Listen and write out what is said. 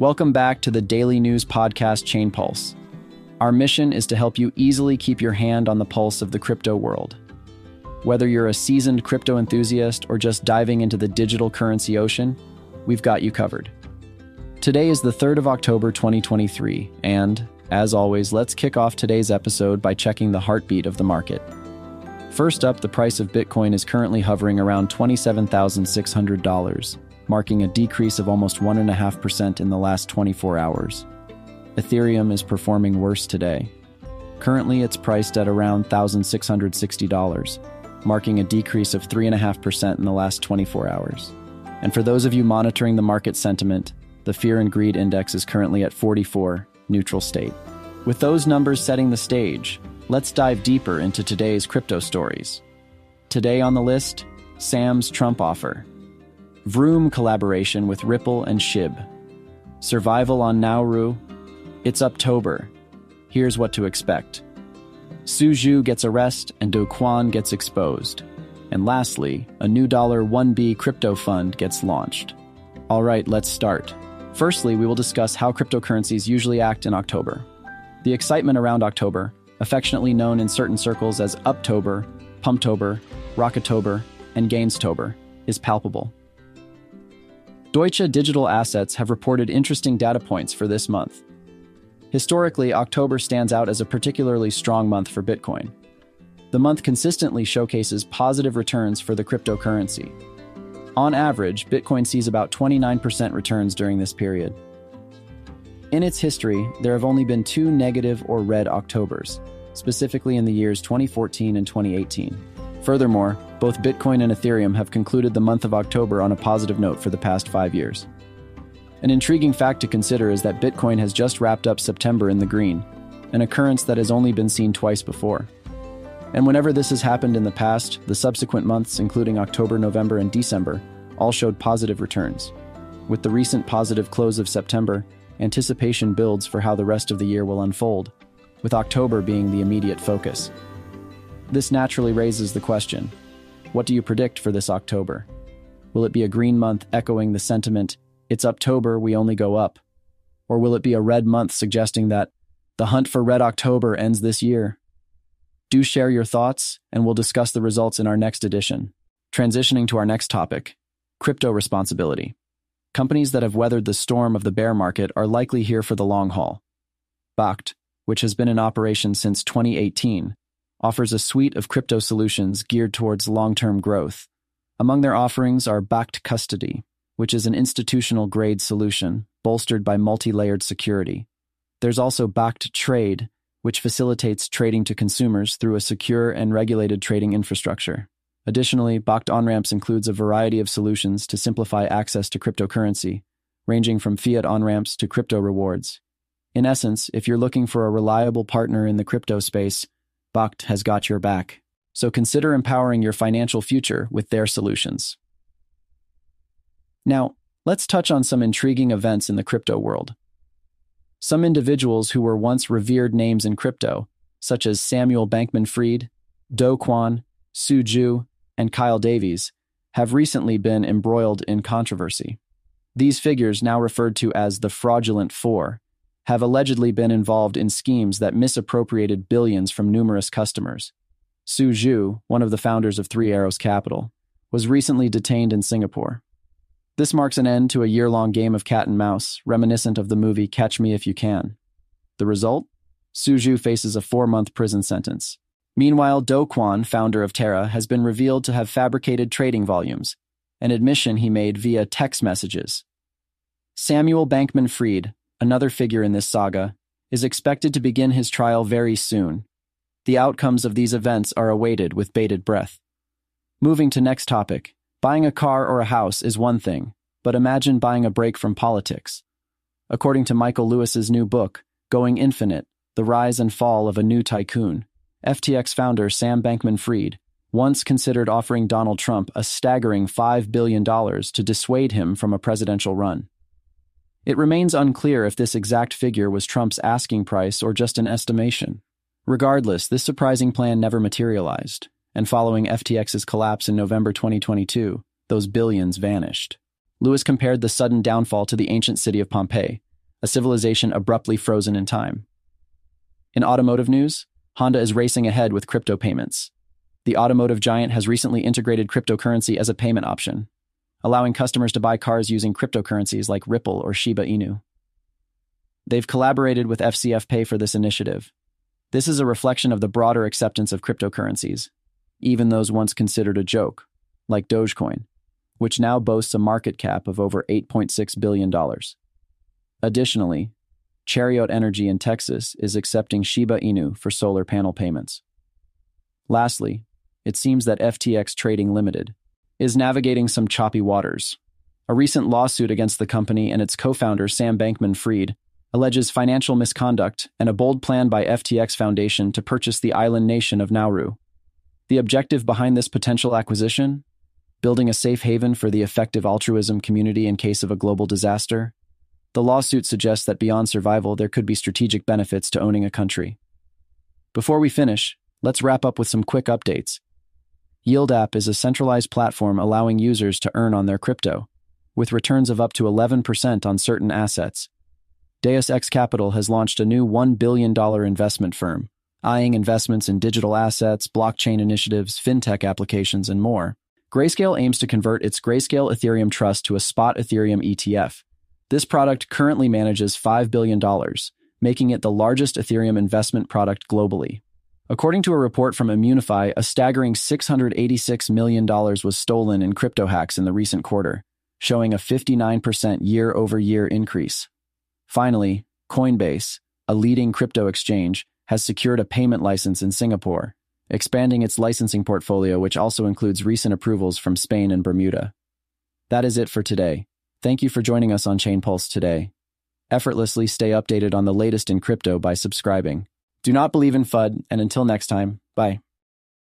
Welcome back to the daily news podcast Chain Pulse. Our mission is to help you easily keep your hand on the pulse of the crypto world. Whether you're a seasoned crypto enthusiast or just diving into the digital currency ocean, we've got you covered. Today is the 3rd of October 2023, and, as always, let's kick off today's episode by checking the heartbeat of the market. First up, the price of Bitcoin is currently hovering around $27,600 marking a decrease of almost 1.5% in the last 24 hours. Ethereum is performing worse today. Currently, it's priced at around $1,660, marking a decrease of 3.5% in the last 24 hours. And for those of you monitoring the market sentiment, the Fear and Greed Index is currently at 44, neutral state. With those numbers setting the stage, let's dive deeper into today's crypto stories. Today on the list, Sam's Trump offer. Vroom collaboration with Ripple and Shib. Survival on Nauru. It's Uptober. Here's what to expect. Su Zhu gets arrested and Do Kwon gets exposed. And lastly, a new dollar 1B crypto fund gets launched. All right, let's start. Firstly, we will discuss how cryptocurrencies usually act in October. The excitement around October, affectionately known in certain circles as Uptober, Pumptober, Rocketober, and Gainstober, is palpable. Deutsche Digital Assets have reported interesting data points for this month. Historically, October stands out as a particularly strong month for Bitcoin. The month consistently showcases positive returns for the cryptocurrency. On average, Bitcoin sees about 29% returns during this period. In its history, there have only been two negative or red Octobers, specifically in the years 2014 and 2018. Furthermore, both Bitcoin and Ethereum have concluded the month of October on a positive note for the past five years. An intriguing fact to consider is that Bitcoin has just wrapped up September in the green, an occurrence that has only been seen twice before. And whenever this has happened in the past, the subsequent months, including October, November, and December, all showed positive returns. With the recent positive close of September, anticipation builds for how the rest of the year will unfold, with October being the immediate focus. This naturally raises the question what do you predict for this October? Will it be a green month echoing the sentiment, it's October, we only go up? Or will it be a red month suggesting that the hunt for Red October ends this year? Do share your thoughts, and we'll discuss the results in our next edition. Transitioning to our next topic crypto responsibility. Companies that have weathered the storm of the bear market are likely here for the long haul. Bakkt, which has been in operation since 2018, offers a suite of crypto solutions geared towards long term growth. Among their offerings are Bakkt Custody, which is an institutional grade solution bolstered by multi layered security. There's also Bakkt Trade, which facilitates trading to consumers through a secure and regulated trading infrastructure. Additionally, Bakkt OnRamps includes a variety of solutions to simplify access to cryptocurrency, ranging from fiat on-ramps to crypto rewards. In essence, if you're looking for a reliable partner in the crypto space, Bakkt has got your back. So consider empowering your financial future with their solutions. Now, let's touch on some intriguing events in the crypto world. Some individuals who were once revered names in crypto, such as Samuel Bankman Fried, Do Kwon, Su Zhu, and Kyle Davies, have recently been embroiled in controversy. These figures, now referred to as the Fraudulent Four, have allegedly been involved in schemes that misappropriated billions from numerous customers. Su Zhu, one of the founders of Three Arrows Capital, was recently detained in Singapore. This marks an end to a year long game of cat and mouse, reminiscent of the movie Catch Me If You Can. The result? Su Zhu faces a four month prison sentence. Meanwhile, Do Kwon, founder of Terra, has been revealed to have fabricated trading volumes, an admission he made via text messages. Samuel Bankman Fried, another figure in this saga, is expected to begin his trial very soon. The outcomes of these events are awaited with bated breath. Moving to next topic, buying a car or a house is one thing, but imagine buying a break from politics. According to Michael Lewis's new book, Going Infinite: The Rise and Fall of a New Tycoon, FTX founder Sam Bankman-Fried once considered offering Donald Trump a staggering $5 billion to dissuade him from a presidential run. It remains unclear if this exact figure was Trump's asking price or just an estimation. Regardless, this surprising plan never materialized, and following FTX's collapse in November 2022, those billions vanished. Lewis compared the sudden downfall to the ancient city of Pompeii, a civilization abruptly frozen in time. In automotive news, Honda is racing ahead with crypto payments. The automotive giant has recently integrated cryptocurrency as a payment option, allowing customers to buy cars using cryptocurrencies like Ripple or Shiba Inu. They've collaborated with FCF Pay for this initiative. This is a reflection of the broader acceptance of cryptocurrencies, even those once considered a joke, like Dogecoin, which now boasts a market cap of over $8.6 billion. Additionally, Chariot Energy in Texas is accepting Shiba Inu for solar panel payments. Lastly, it seems that FTX Trading Limited is navigating some choppy waters. A recent lawsuit against the company and its co founder, Sam Bankman Fried, alleges financial misconduct and a bold plan by FTX Foundation to purchase the island nation of Nauru. The objective behind this potential acquisition? Building a safe haven for the effective altruism community in case of a global disaster? The lawsuit suggests that beyond survival, there could be strategic benefits to owning a country. Before we finish, let's wrap up with some quick updates. YieldApp is a centralized platform allowing users to earn on their crypto, with returns of up to 11% on certain assets. Deus Capital has launched a new $1 billion investment firm, eyeing investments in digital assets, blockchain initiatives, fintech applications, and more. Grayscale aims to convert its Grayscale Ethereum Trust to a spot Ethereum ETF this product currently manages $5 billion, making it the largest Ethereum investment product globally. According to a report from Immunefi, a staggering $686 million was stolen in crypto hacks in the recent quarter, showing a 59% year over year increase. Finally, Coinbase, a leading crypto exchange, has secured a payment license in Singapore, expanding its licensing portfolio, which also includes recent approvals from Spain and Bermuda. That is it for today. Thank you for joining us on Chain Pulse today. Effortlessly stay updated on the latest in crypto by subscribing. Do not believe in FUD, and until next time, bye.